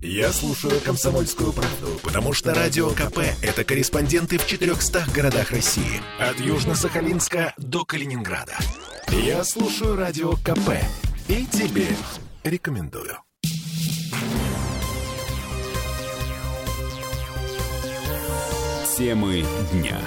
Я слушаю «Комсомольскую правду», потому что «Радио КП» — это корреспонденты в 400 городах России. От Южно-Сахалинска до Калининграда. Я слушаю «Радио КП» и тебе рекомендую. Темы дня.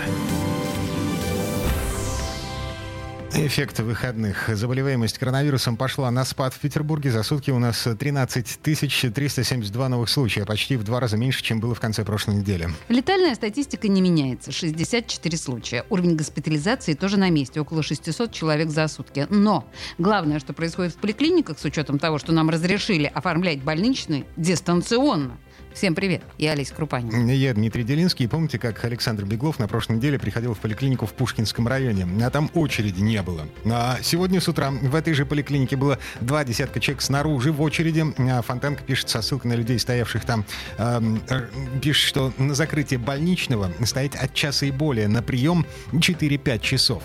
Эффект выходных. Заболеваемость коронавирусом пошла на спад в Петербурге. За сутки у нас 13 372 новых случая, почти в два раза меньше, чем было в конце прошлой недели. Летальная статистика не меняется. 64 случая. Уровень госпитализации тоже на месте. Около 600 человек за сутки. Но главное, что происходит в поликлиниках, с учетом того, что нам разрешили оформлять больничные дистанционно – Всем привет, я Олеся Крупанин. Я Дмитрий Делинский. Помните, как Александр Беглов на прошлой неделе приходил в поликлинику в Пушкинском районе, а там очереди не было. А сегодня с утра в этой же поликлинике было два десятка человек снаружи в очереди. А Фонтанка пишет со ссылкой на людей, стоявших там, э, пишет, что на закрытие больничного стоять от часа и более, на прием 4-5 часов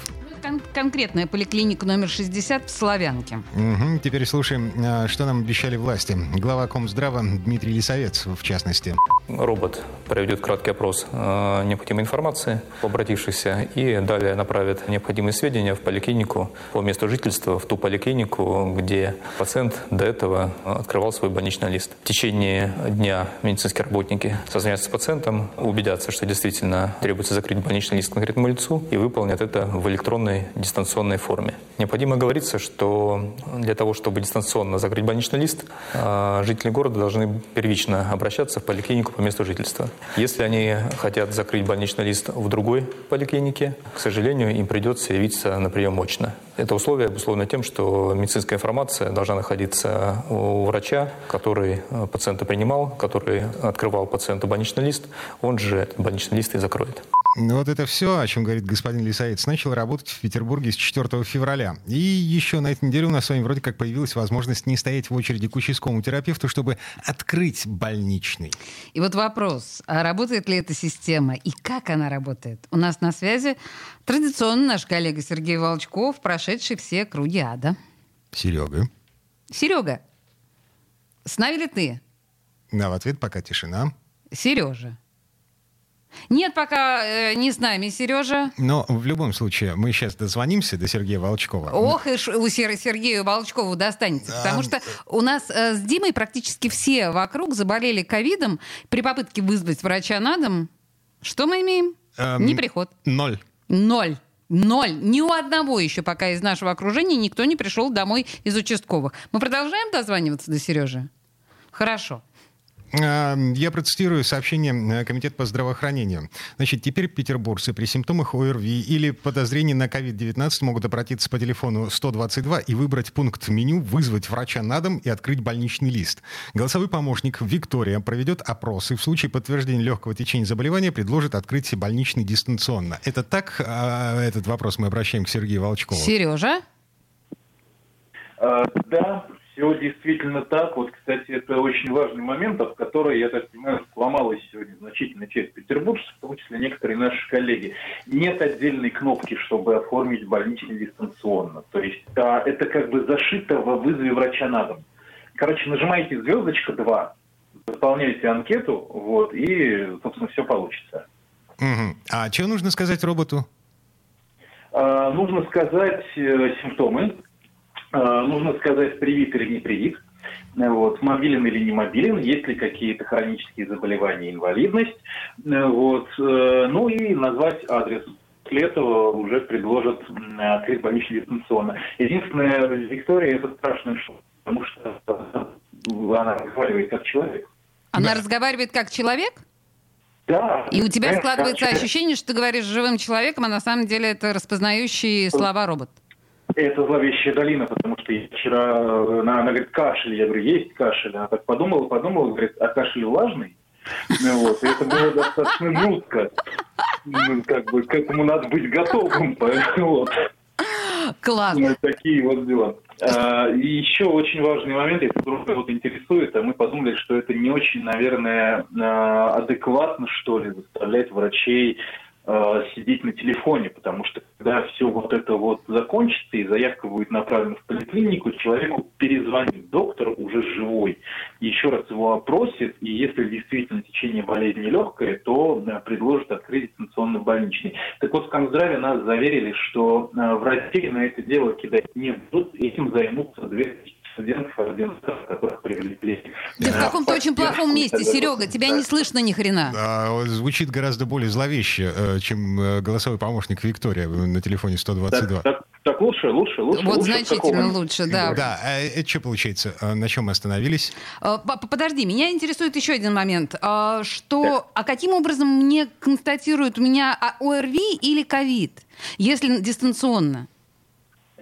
конкретная поликлиника номер 60 в Славянке. Угу. Теперь слушаем, а, что нам обещали власти. Глава Комздрава Дмитрий Лисовец, в частности. Робот проведет краткий опрос э, необходимой информации, обратившихся, и далее направит необходимые сведения в поликлинику по месту жительства, в ту поликлинику, где пациент до этого открывал свой больничный лист. В течение дня медицинские работники созвонятся с пациентом, убедятся, что действительно требуется закрыть больничный лист конкретному лицу и выполнят это в электронной электронной дистанционной форме. Необходимо говориться, что для того, чтобы дистанционно закрыть больничный лист, а, жители города должны первично обращаться в поликлинику по месту жительства. Если они хотят закрыть больничный лист в другой поликлинике, к сожалению, им придется явиться на прием очно. Это условие обусловлено тем, что медицинская информация должна находиться у врача, который а, пациента принимал, который открывал пациенту больничный лист, он же больничный лист и закроет. Ну, вот это все, о чем говорит господин Лисаец, начал работать в Петербурге с 4 февраля. И еще на этой неделе у нас с вами вроде как появилась возможность не стоять в очереди к участковому терапевту, чтобы открыть больничный. И вот вопрос, а работает ли эта система и как она работает? У нас на связи традиционно наш коллега Сергей Волчков, прошедший все круги ада. Серега. Серега, с нами ли ты? Да, в ответ пока тишина. Сережа. Нет, пока э, не с нами, Сережа. Но в любом случае, мы сейчас дозвонимся до Сергея Волчкова. Ох, и у Сергея Волчкову достанется. Потому что у нас э, с Димой практически все вокруг заболели ковидом. При попытке вызвать врача на дом, что мы имеем? Эм, не приход. Ноль. Ноль. Ноль. Ни у одного еще пока из нашего окружения никто не пришел домой из участковых. Мы продолжаем дозваниваться до Сережи? Хорошо. Я процитирую сообщение э, Комитета по здравоохранению. Значит, теперь петербуржцы при симптомах ОРВИ или подозрении на COVID-19 могут обратиться по телефону 122 и выбрать пункт меню «Вызвать врача на дом» и открыть больничный лист. Голосовой помощник Виктория проведет опрос и в случае подтверждения легкого течения заболевания предложит открыть больничный дистанционно. Это так? А, этот вопрос мы обращаем к Сергею Волчкову. Сережа? А, да, все действительно так. Вот, кстати, это очень важный момент, об который, я так понимаю, сломалась сегодня значительная часть петербуржцев, в том числе некоторые наши коллеги. Нет отдельной кнопки, чтобы оформить больничный дистанционно. То есть а, это как бы зашито во вызове врача на дом. Короче, нажимаете звездочка 2, заполняете анкету, вот, и, собственно, все получится. Угу. А что нужно сказать роботу? А, нужно сказать э, симптомы, нужно сказать, привит или не привит. Э, вот, мобилен или не мобилен, есть ли какие-то хронические заболевания, инвалидность. Э, вот, ну и назвать адрес. После этого уже предложат открыть больничный дистанционно. Единственное, Виктория, это страшное шоу, потому что она разговаривает как человек. Она да. разговаривает как человек? Да. И у тебя складывается ощущение, что ты говоришь живым человеком, а на самом деле это распознающий слова робот. Это зловещая долина, потому что я вчера, она, она говорит, кашель. Я говорю, есть кашель. Она так подумала, подумала, говорит, а кашель влажный? Ну, вот, и это было достаточно жутко. Ну, как бы к этому надо быть готовым. Вот. Класс. Ну, такие вот дела. А, и еще очень важный момент, если вдруг кого-то интересует, а мы подумали, что это не очень, наверное, а, адекватно, что ли, заставлять врачей э, сидеть на телефоне, потому что когда все вот это вот закончится и заявка будет направлена в поликлинику, человеку перезвонит доктор уже живой, еще раз его опросит, и если действительно течение болезни легкое, то э, предложит открыть дистанционно больничный. Так вот, в Комздраве нас заверили, что э, врачи на это дело кидать не будут, этим займутся две студентов, ординатов, которых привлекли. Ты в каком-то очень плохом месте, Серега, тебя не слышно ни хрена. А, звучит гораздо более зловеще, э, чем э, голосовой помощник Виктория на телефоне 122. Так, так, так лучше, лучше, лучше. Вот лучше значительно лучше, да. Да, а это что получается? А На чем мы остановились? А, Подожди, меня интересует еще один момент. А, Что, а каким образом мне констатируют у меня ОРВИ или ковид, если дистанционно?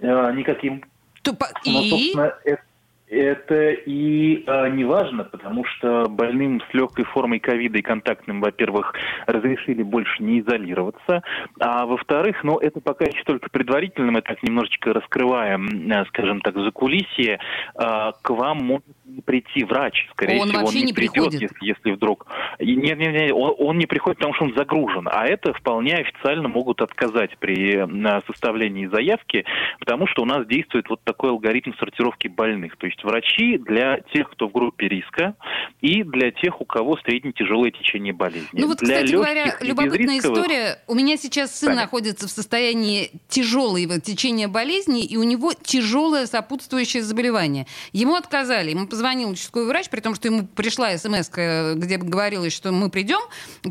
Никаким. То И? собственно, это, это и а, не важно, потому что больным с легкой формой ковида и контактным, во-первых, разрешили больше не изолироваться, а во-вторых, ну, это пока еще только предварительно, мы так немножечко раскрываем, а, скажем так, за кулисье, а, к вам может не прийти врач, скорее Он всего, он не, не придет, приходит. если, если вдруг... Нет, нет, нет, он, он не приходит, потому что он загружен, а это вполне официально могут отказать при составлении заявки, потому что у нас действует вот такой алгоритм сортировки больных. То есть врачи для тех, кто в группе риска, и для тех, у кого средне-тяжелое течение болезни. Ну вот, Для кстати говоря, любопытная история. У меня сейчас сын Так. находится в состоянии тяжелого течения болезни, и у него тяжелое сопутствующее заболевание. Ему отказали. Ему позвонил участковый врач, при том, что ему пришла смс, где говорилось, что мы придем.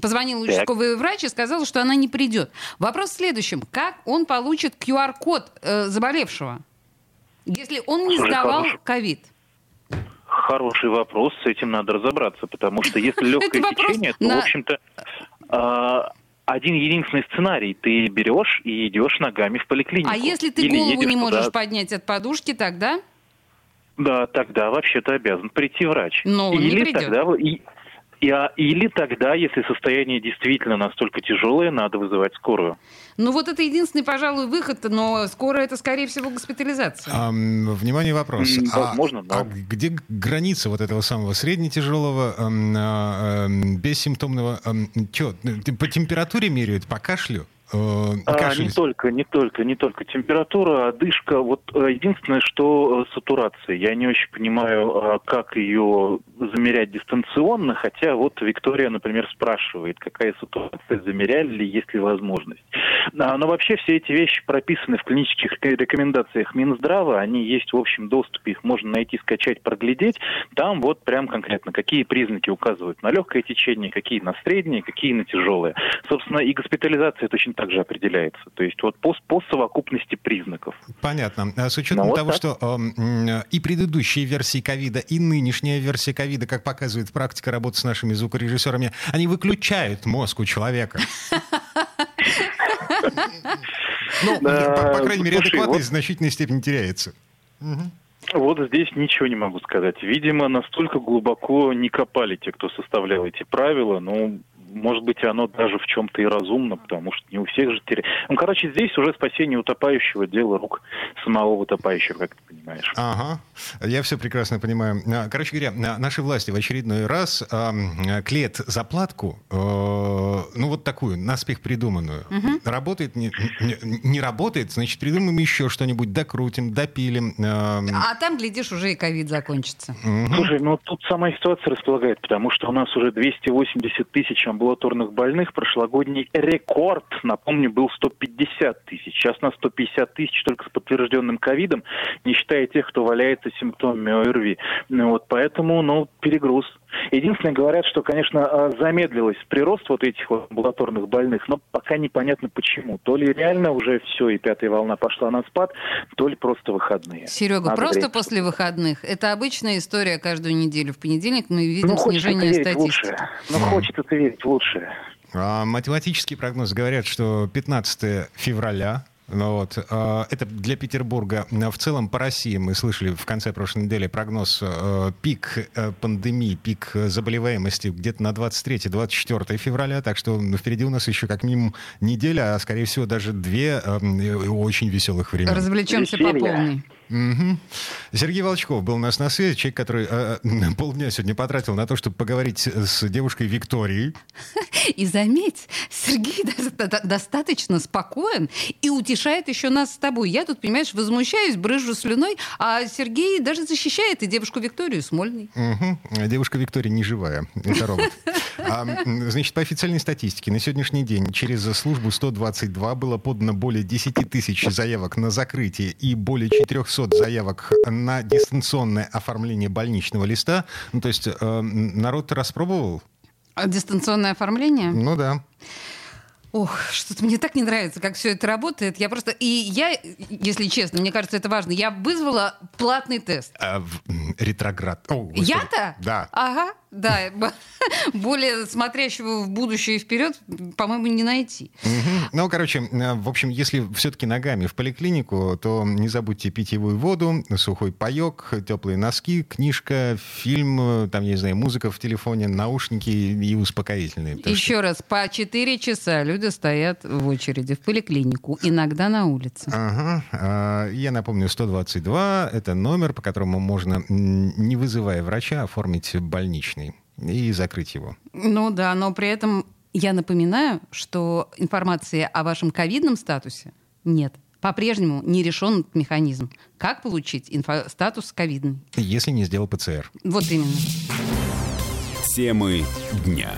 Позвонил Так. участковый врач и сказал, что она не придет. Вопрос в следующем. Как он получит QR-код э, заболевшего, если он не сдавал ковид? Хороший вопрос, с этим надо разобраться, потому что если легкое течение, то, в общем-то, а, один единственный сценарий. Ты берешь и идешь ногами в поликлинику. А если ты Или голову не можешь туда. поднять от подушки, тогда... Да, тогда вообще-то обязан прийти врач. Но он не или придет. тогда и, и, а, или тогда, если состояние действительно настолько тяжелое, надо вызывать скорую. Ну вот это единственный, пожалуй, выход, но скоро это, скорее всего, госпитализация. Ам, внимание, вопрос. А- возможно, да. а где граница вот этого самого среднетяжелого, ам, а, ам, бессимптомного? ам, чё, т- по температуре меряют, по кашлю? Э, А, кашель. не только, не только, не только температура, одышка. Вот э, единственное, что э, сатурация. Я не очень понимаю, а, как ее замерять дистанционно, хотя вот Виктория, например, спрашивает, какая сатурация, замеряли ли, есть ли возможность. А, Но вообще все эти вещи прописаны в клинических ре- рекомендациях Минздрава, они есть в общем доступе, их можно найти, скачать, проглядеть. Там вот прям конкретно, какие признаки указывают на легкое течение, какие на среднее, какие на тяжелое. Собственно, и госпитализация точно так же определяется. То есть вот по, по совокупности признаков. Понятно. А С учетом Ну, вот того, так. что м, и предыдущие версии ковида, и нынешняя версия ковида, как показывает практика работы с нашими звукорежиссерами, они выключают мозг у человека. Ну, по крайней мере, адекватность вот- в значительной степени теряется. Вот здесь ничего не могу сказать. Видимо, настолько глубоко не копали те, кто составлял эти правила. Ну, может быть, оно даже в чем-то и разумно, потому что не у всех же теряет. Ну, короче, здесь уже спасение утопающего дело рук самого утопающего, как ты понимаешь. Ага, я все прекрасно понимаю. А, Короче говоря, а, наши власти в очередной раз а, клеят заплатку, э, ну вот такую, наспех придуманную. Работает, не, не- не работает, значит, придумаем еще что-нибудь, докрутим, допилим. ам, А там, глядишь, уже и ковид закончится. мгм. Слушай, ну тут сама ситуация располагает, потому что у нас уже 280 тысяч амбулаторных больных. Прошлогодний рекорд, напомню, был 150 тысяч. Сейчас на 150 тысяч только с подтвержденным ковидом, не считая тех, кто валяется симптомами ОРВИ. Ну, вот поэтому, ну, перегруз. Единственное, говорят, что, конечно, а, замедлилось прирост вот этих вот амбулаторных больных, но пока непонятно почему. То ли реально уже все, и пятая волна пошла на спад, то ли просто выходные. Серега, Надо просто время. после выходных. Это обычная история каждую неделю. В понедельник мы видим Ну, снижение верить статистики. Ну, хочется верить в лучшее. А Математические прогнозы говорят, что 15 февраля ну вот. а, Это для Петербурга. В целом по России мы слышали в конце прошлой недели прогноз э, пик э, пандемии, пик э, заболеваемости где-то на 23-24 февраля. Так что впереди у нас еще как минимум неделя, а скорее всего даже две очень веселых времени. Развлечемся по полной. Угу. Сергей Волчков был у нас на связи, человек, который э, э полдня сегодня потратил на то, чтобы поговорить с девушкой Викторией. И заметь, Сергей достаточно спокоен и утешает еще нас с тобой. Я тут, понимаешь, возмущаюсь, брыжу слюной, а Сергей даже защищает и девушку Викторию Смольной. Угу. Девушка Виктория не живая, это робот. А, значит, по официальной статистике, на сегодняшний день через службу 122 было подано более 10 тысяч заявок на закрытие и более 400 заявок на дистанционное оформление больничного листа. Ну, то есть э, народ распробовал? Дистанционное оформление? Ну да. Ох, что-то мне так не нравится, как все это работает. Я просто... И я, если честно, мне кажется, это важно, я вызвала платный тест. А, ретроград. Я-то? Да. Ага. Да, более смотрящего в будущее и вперед, по-моему, не найти. Ну, короче, э, в общем, если все-таки ногами в поликлинику, то не забудьте питьевую воду, сухой паек, теплые носки, книжка, фильм, там, не знаю, музыка в телефоне, наушники и успокоительные. Еще раз, по 4 часа люди стоят в очереди в поликлинику, иногда на улице. Ага. А, я напомню, 122 — это номер, по которому можно, не вызывая врача, оформить больничный и закрыть его. Ну да, но при этом я напоминаю, что информации о вашем ковидном статусе нет. По-прежнему не решен этот механизм. Как получить инфо- статус ковидный? Если не сделал ПЦР. Вот именно. Темы дня.